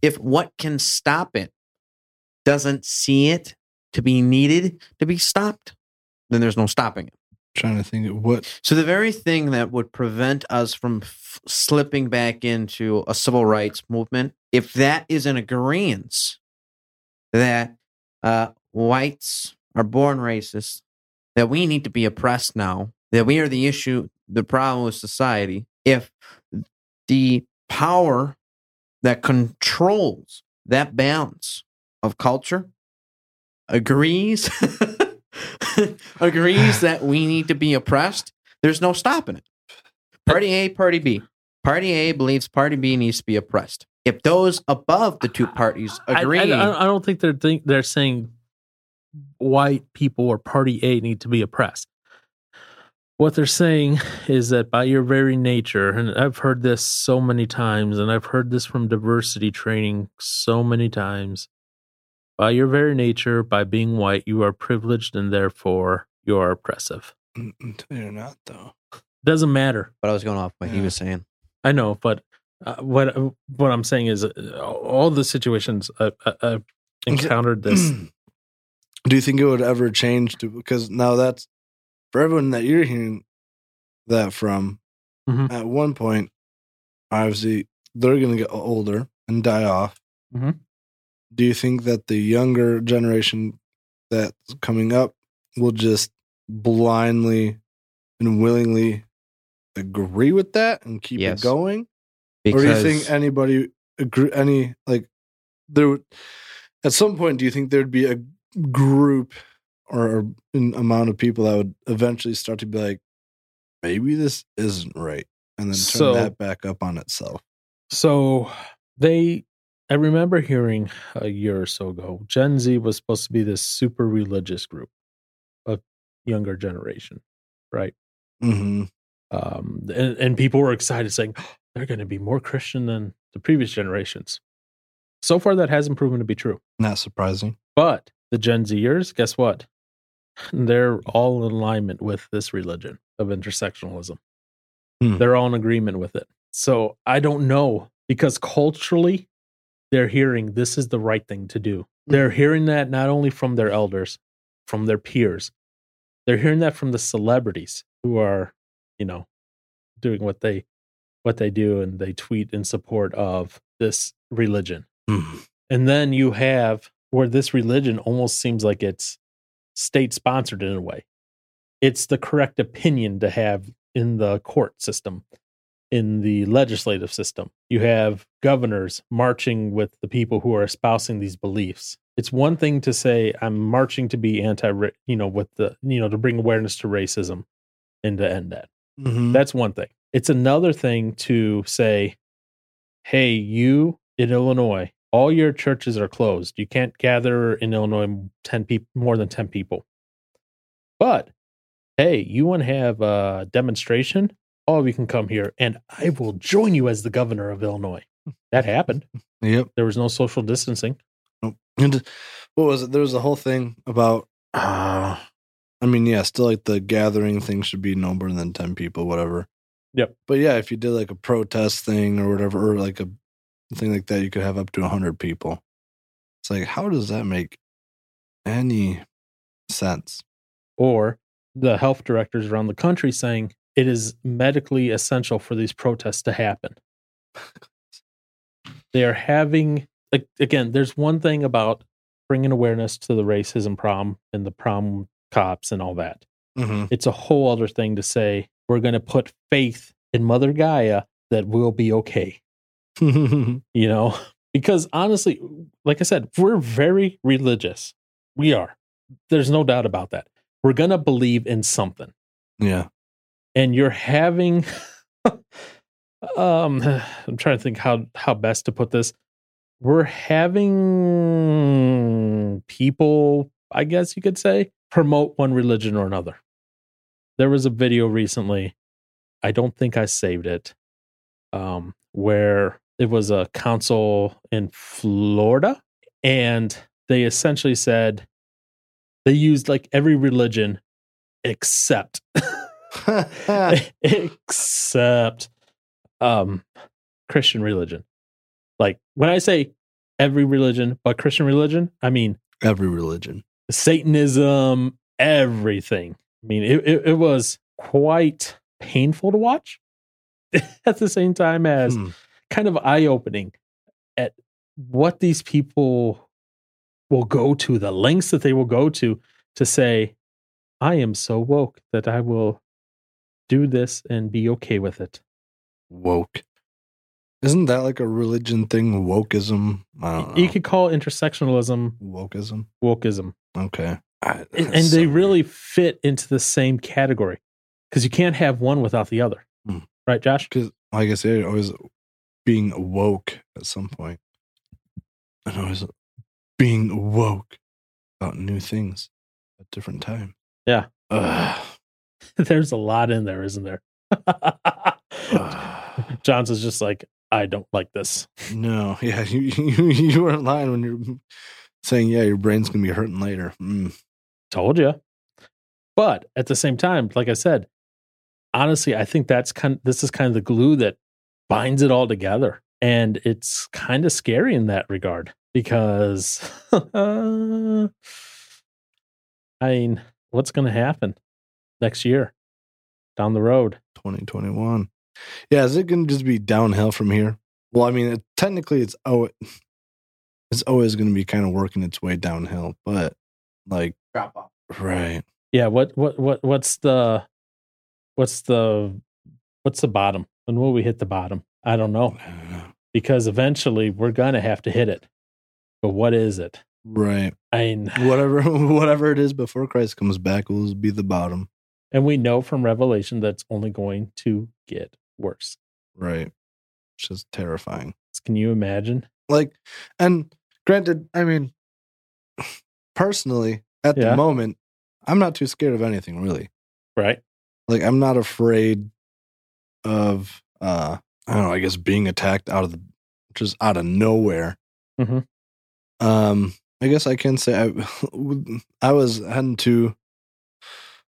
if what can stop it doesn't see it to be needed to be stopped, then there's no stopping it. trying to think of what So the very thing that would prevent us from f- slipping back into a civil rights movement, if that is an agreement that uh, whites are born racist, that we need to be oppressed now, that we are the issue, the problem with society, if the power that controls that balance of culture agrees agrees that we need to be oppressed, there's no stopping it. Party A, Party B. Party A believes Party B needs to be oppressed. If those above the two parties I, agree, I, I don't think they're think they're saying white people or party A need to be oppressed. What they're saying is that by your very nature, and I've heard this so many times, and I've heard this from diversity training so many times. By your very nature, by being white, you are privileged and therefore you are oppressive. you're not though. Doesn't matter. but I was going off what he was saying. I know, but uh, what what I'm saying is, uh, all the situations I, I, I've encountered this. Do you think it would ever change to because now that's for everyone that you're hearing that from Mhm. at one point, obviously they're gonna get older and die off. Mhm. Do you think that the younger generation that's coming up will just blindly and willingly agree with that and keep Yes. it going? Because or do you think anybody agree any like there would at some point do you think there'd be a group or an amount of people that would eventually start to be like maybe this isn't right and then turn So- that back up on itself So they, I remember hearing a year or so ago, Gen Z was supposed to be this super religious group of younger generation, right? mm-hmm. Um, and, and people were excited, saying "Oh, they're going to be more Christian than the previous generations. So far, that hasn't proven to be true. not surprising But the Gen Zers, guess what? They're all in alignment with this religion of intersectionalism. Hmm. They're all in agreement with it. So I don't know because culturally, they're hearing this is the right thing to do. They're hearing that not only from their elders, from their peers, they're hearing that from the celebrities who are, you know, doing what they what they do and they tweet in support of this religion. Mhm. And then you have where this religion almost seems like it's state sponsored in a way. It's the correct opinion to have in the court system, in the legislative system. You have governors marching with the people who are espousing these beliefs. It's one thing to say I'm marching to be anti, you know, with the, you know, to bring awareness to racism and to end that. Mhm. That's one thing. It's another thing to say, hey, you in Illinois, all your churches are closed. You can't gather in Illinois 10 people more than 10 people. But hey, you want to have a demonstration? All of you can come here and I will join you as the governor of Illinois. That happened. yep There was no social distancing. Nope. And what was it? There was a whole thing about. Uh, I mean, yeah, still like the gathering thing should be no more than ten people, whatever. Yep. But yeah, if you did like a protest thing or whatever, or like a thing like that, you could have up to hundred people. It's like, how does that make any sense? Or the health directors around the country saying it is medically essential for these protests to happen. They are having like, again. There's one thing about bringing awareness to the racism problem and the prom cops and all that. Mm-hmm. It's a whole other thing to say we're going to put faith in Mother Gaia that we'll be okay. You know, because honestly, like I said, we're very religious. We are. There's no doubt about that. We're going to believe in something yeah. And you're having um i'm trying to think how how best to put this we're having people i guess you could say promote one religion or another there was a video recently. I don't think I saved it. Um, where it was a council in Florida, and they essentially said they used like every religion except except um Christian religion. Like when I say every religion but Christian religion, I mean Every religion. Satanism, everything. I mean, it, it, it was quite painful to watch at the same time as Hmm. kind of eye opening at what these people will go to, the lengths that they will go to to say, I am so woke that I will do this and be okay with it. Woke. Isn't that like a religion thing? Wokeism? I don't know. You could call it intersectionalism Wokeism? wokeism. Okay. I, And, and so they weird. really fit into the same category because you can't have one without the other. Hmm. Right, Josh? Because, like I said, always being woke at some point, and always being woke about new things at different time. Yeah. Ugh. There's a lot in there, isn't there? Ugh. Johnson's just like, I don't like this. no, yeah, you, you you weren't lying when you're saying, yeah, your brain's gonna be hurting later. Mm. Told you. But at the same time, like I said, honestly, I think that's kind this is kind of the glue that binds it all together. And it's kind of scary in that regard because I mean, what's going to happen next year down the road? 2021. Yeah, is it going to just be downhill from here? Well, I mean, it, technically, it's oh, it's always going to be kind of working its way downhill, but like, Drop off. right? Yeah, what what what what's the what's the what's the bottom? When will we hit the bottom? I don't know I don't know. because eventually we're gonna have to hit it. But what is it? Right. I mean, Whatever, whatever it is before Christ comes back will be the bottom. And we know from Revelation that's only going to get worse. Right. Which is terrifying. Can you imagine? Like, and granted, I mean, personally, at Yeah. the moment, I'm not too scared of anything really. Right? like i'm not afraid of uh i don't know i guess being attacked out of the just out of nowhere Mhm. um i guess i can say i i was heading to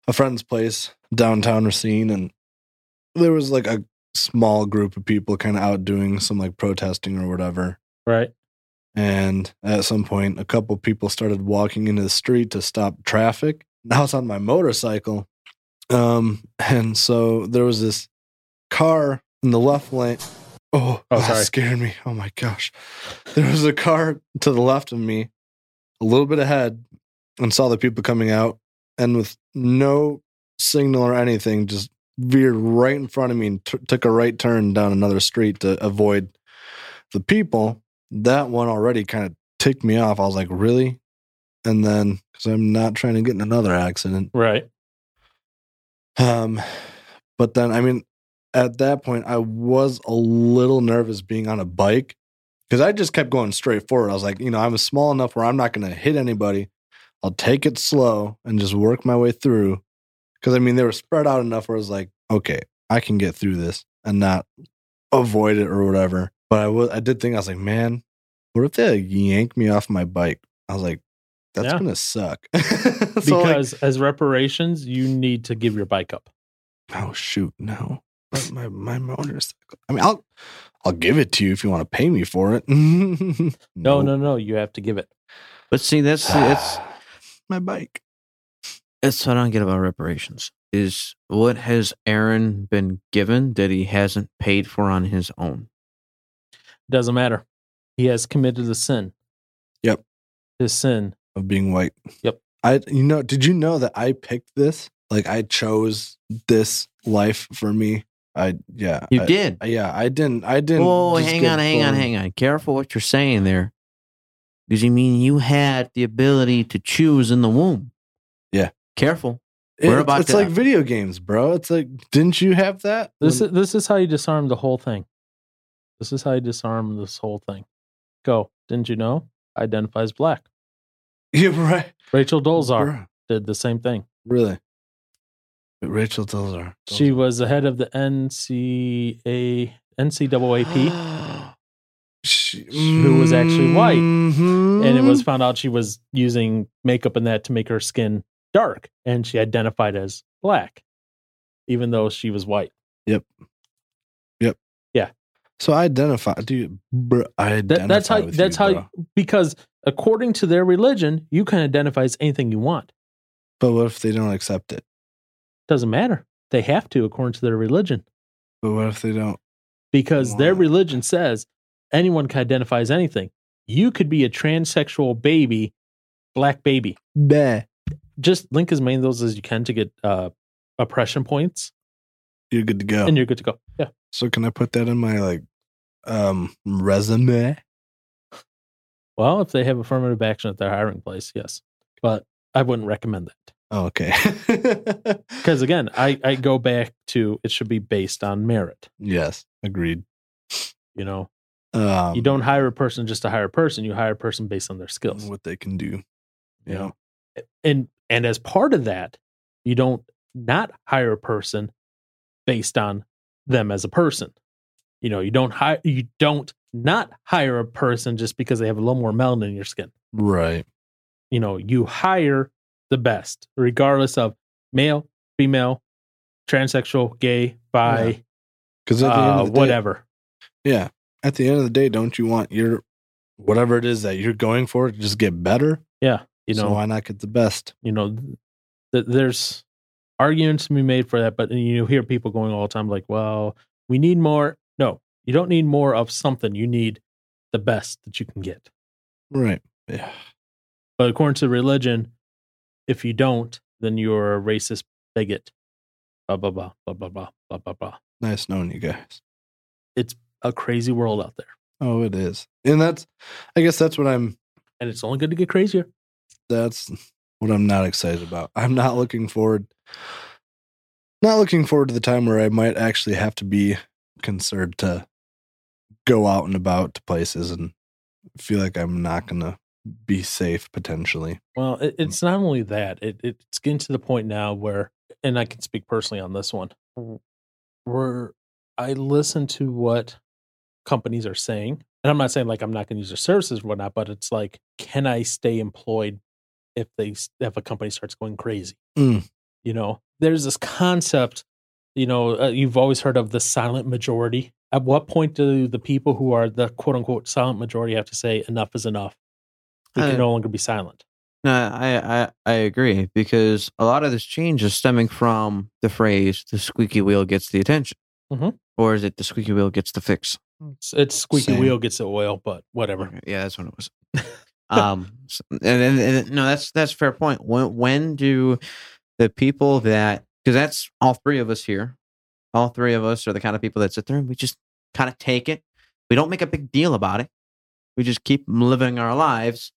a friend's place downtown racine and there was like a small group of people kind of out doing some like protesting or whatever. Right? and at some point a couple people started walking into the street to stop traffic. I was on my motorcycle um and so there was this car in the left lane. Oh, Oh, that sorry. scared me. Oh my gosh. There was a car to the left of me a little bit ahead and saw the people coming out and with no signal or anything just veered right in front of me and t- took a right turn down another street to avoid the people that one already kind of ticked me off. I was like, really? And then, because I'm not trying to get in another accident. Right. Um, but then, I mean, at that point, I was a little nervous being on a bike because I just kept going straight forward. I was like, you know, I'm small enough where I'm not going to hit anybody. I'll take it slow and just work my way through. Because I mean, they were spread out enough where I was like, okay, I can get through this and not avoid it or whatever. But I was, I did think I was like, man, what if they like, yank me off my bike? I was like, that's Yeah. gonna suck. So, like, Because as reparations, you need to give your bike up. oh shoot, no, but my my motorcycle. I mean, I'll I'll give it to you if you want to pay me for it. no, No, no, no. You have to give it. But see, that's that's my bike. that's what I don't get about reparations. Is what has Aaron been given that he hasn't paid for on his own? Doesn't matter. He has committed a sin. Yep. His sin. of being white. Yep. I you know, did you know that I picked this? Like I chose this life for me. I yeah. You I- did. Yeah, I didn't I didn't Oh, hang on, hang on, hang on. Careful what you're saying there. Does he mean you had the ability to choose in the womb? Yeah. Careful. It- We're about it's to- like video games, bro. It's like didn't you have that? This When- is this is how you disarm the whole thing. This is how you disarm this whole thing. Go. Didn't you know? Identifies black. yeah, right. Rachel Dolezal Bro, did the same thing. Really? Rachel Dolezal. She was the head of the NCA NCAAP, She, who was actually white. Mhm. and it was found out she was using makeup and that to make her skin dark, and she identified as black, even though she was white. Yep. Yep. Yeah. So I identify, dude. Bro, I identify That, that's how. That's you, how. bro. Because according to their religion, you can identify as anything you want. But what if they don't accept it? Doesn't matter. They have to according to their religion. But what if they don't? because their religion says anyone can identify as anything. You could be a transsexual baby, black baby. Bah. Just link as many of those as you can to get uh, oppression points, You're good to go. and you're good to go. Yeah. so can I put that in my like um resume? Well, if they have affirmative action at their hiring place, yes. But I wouldn't recommend that Oh, okay. because again, I I go back to it should be based on merit. yes, agreed. You know, Um, you don't hire a person just to hire a person. You hire a person based on their skills. what they can do. you Yeah. know and and as part of that you don't not hire a person based on them as a person you know you don't hire you don't not hire a person just because they have a little more melanin in your skin Right. you know you hire the best regardless of male female transsexual gay bi the end uh, day, whatever yeah. At the end of the day, don't you want your whatever it is that you're going for to just get better? yeah you know so why not get the best? you know th- there's arguments to be made for that but you hear people going all the time like well we need more no you don't need more of something you need the best that you can get Right. Yeah. but according to religion if you don't then you're a racist bigot blah blah blah blah blah blah blah blah blah Nice knowing you guys. A crazy world out there Oh, it is. And that's I guess that's what I'm and it's only going to get crazier that's what I'm not excited about. I'm not looking forward not looking forward to the time where I might actually have to be concerned to go out and about to places and feel like I'm not going to be safe potentially. Well, it, hmm. it's not only that; it, it's getting to the point now where, and I can speak personally on this one, where I listen to what companies are saying, and I'm not saying like I'm not going to use their services or whatnot, but it's like, can I stay employed if they if a company starts going crazy? Mm. You know, there's this concept. You know, uh, you've always heard of the silent majority. At what point do the people who are the quote unquote silent majority have to say enough is enough? We Uh, can no longer be silent. No, I, I I agree because a lot of this change is stemming from the phrase "the squeaky wheel gets the attention," Mhm. or is it "the squeaky wheel gets the fix"? It's, it's squeaky Same. wheel gets the oil, but whatever. Yeah, that's what it was. um, and, and, and no, that's that's a fair point. When when do the people that because that's all three of us here, all three of us are the kind of people that sit there and we just kind of take it. We don't make a big deal about it. We just keep living our lives.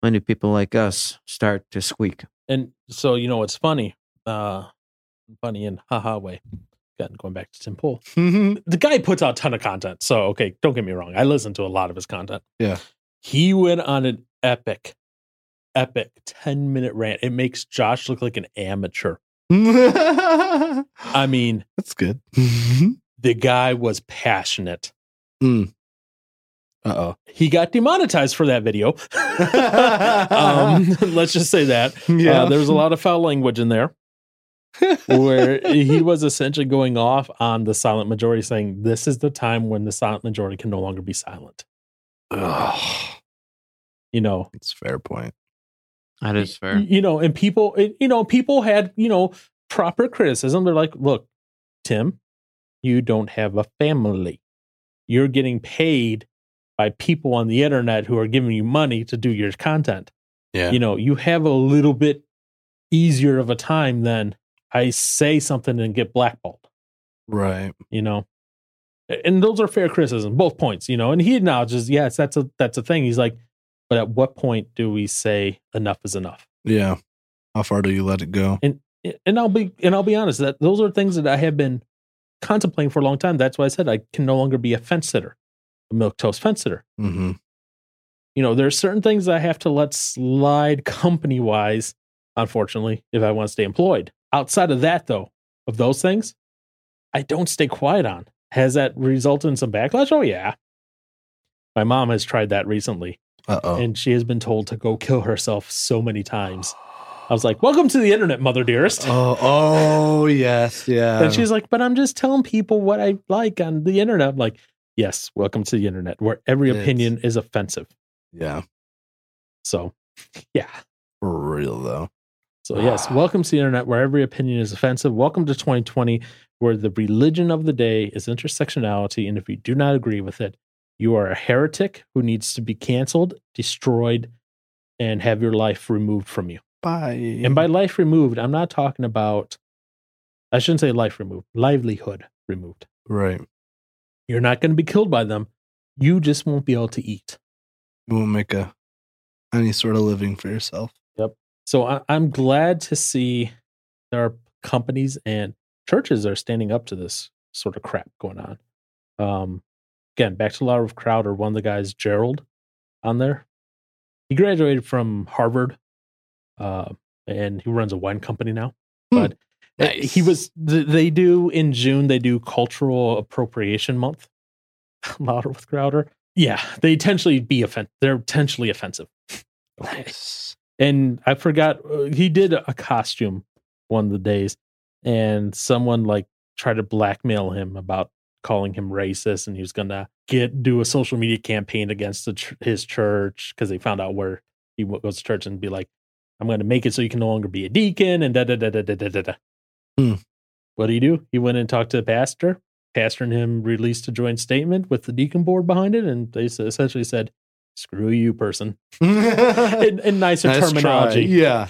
When do people like us start to squeak? And so you know what's funny? Uh funny in haha way. Again, going back to Tim Pool. The guy puts out a ton of content. So okay, don't get me wrong. I listen to a lot of his content. Yeah. He went on an epic, epic 10 minute rant. It makes Josh look like an amateur. I mean, That's good. the guy was passionate. uh oh. He got demonetized for that video. um, let's just say that. Yeah. Uh, there was a lot of foul language in there where he was essentially going off on the silent majority, saying, This is the time when the silent majority can no longer be silent. Ugh. You know, It's a fair point. That is fair. you know, and people, you know, people had, you know, proper criticism. They're like, Look, Tim, you don't have a family. You're getting paid by people on the internet who are giving you money to do your content. Yeah. you know, you have a little bit easier of a time than I say something and get blackballed, right. you know. And those are fair criticism, both points, you know. And he acknowledges, yes, that's a that's a thing. He's like, but at what point do we say enough is enough? Yeah. How far do you let it go? And and I'll be and I'll be honest that those are things that I have been contemplating for a long time. That's why I said I can no longer be a fence sitter, a milk toast fence sitter. Mm-hmm. you know, there's certain things I have to let slide company wise, unfortunately, if I want to stay employed. Outside of that, though, of those things, I don't stay quiet on. Has that resulted in some backlash? Oh, yeah. My mom has tried that recently, Uh oh. and she has been told to go kill herself so many times. I was like, Welcome to the internet, mother dearest. Oh, oh yes, yeah. and she's like, But I'm just telling people what I like on the internet. I'm like, Yes, welcome to the internet where every It's- opinion is offensive. yeah, So, yeah. for real though. So, yes, welcome to the internet where every opinion is offensive. Welcome to 2020 where the religion of the day is intersectionality. And if you do not agree with it, you are a heretic who needs to be canceled, destroyed, and have your life removed from you. Bye. And by life removed, I'm not talking about, I shouldn't say life removed, livelihood removed. right, You're not going to be killed by them. You just won't be able to eat. you won't make a any sort of living for yourself. So I, I'm glad to see there are companies and churches are standing up to this sort of crap going on. Um, again, back to Laura Crowder, one of the guys, Gerald, on there. He graduated from Harvard, uh, and he runs a wine company now. Hmm. But uh, he was they do in June. They do Cultural Appropriation Month. Louder with Crowder. Yeah, they intentionally be offensive. They're intentionally offensive. Nice. And I forgot uh, he did a costume one of the days, and someone like tried to blackmail him about calling him racist, and he was gonna get do a social media campaign against the, ch- his church because they found out where he w- goes to church and be like, "I'm gonna make it so you can no longer be a deacon," and da da da da da da da. da. Hmm. What do you do? He went and talked to the pastor. Pastor and him released a joint statement with the deacon board behind it, and they essentially said, "Screw you, person." in, in nicer Nice terminology. Try. Yeah.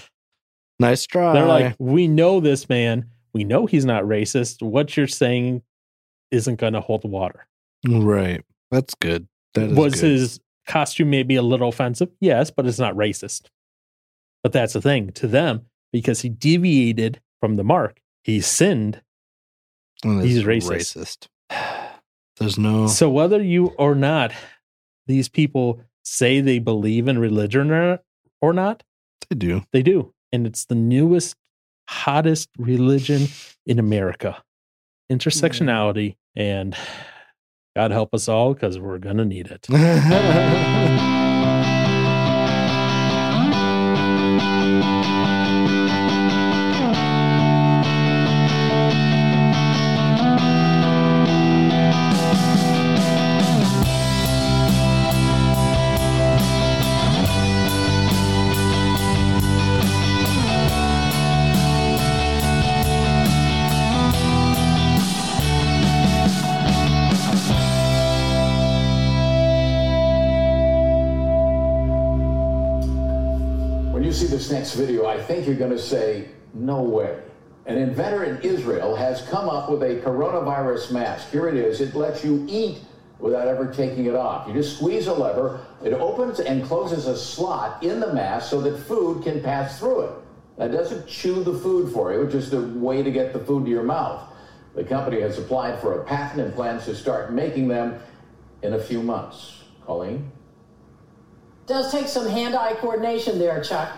Nice try. They're like, we know this man. We know he's not racist. What you're saying isn't going to hold water. right. That's good. That is Was good. his costume maybe a little offensive? Yes, but it's not racist. But that's the thing to them because he deviated from the mark. He sinned. And he's racist. racist. There's no. So whether you or not, these people say they believe in religion or, or not, they do. They do. And it's the newest, hottest religion in America. Intersectionality. And God help us all because we're going to need it. next video, I think you're going to say, no way. An inventor in Israel has come up with a coronavirus mask. Here it is. It lets you eat without ever taking it off. You just squeeze a lever, it opens and closes a slot in the mask so that food can pass through it. That doesn't chew the food for you, it's just a way to get the food to your mouth. The company has applied for a patent and plans to start making them in a few months. Colleen? Does take some hand-eye coordination there, Chuck.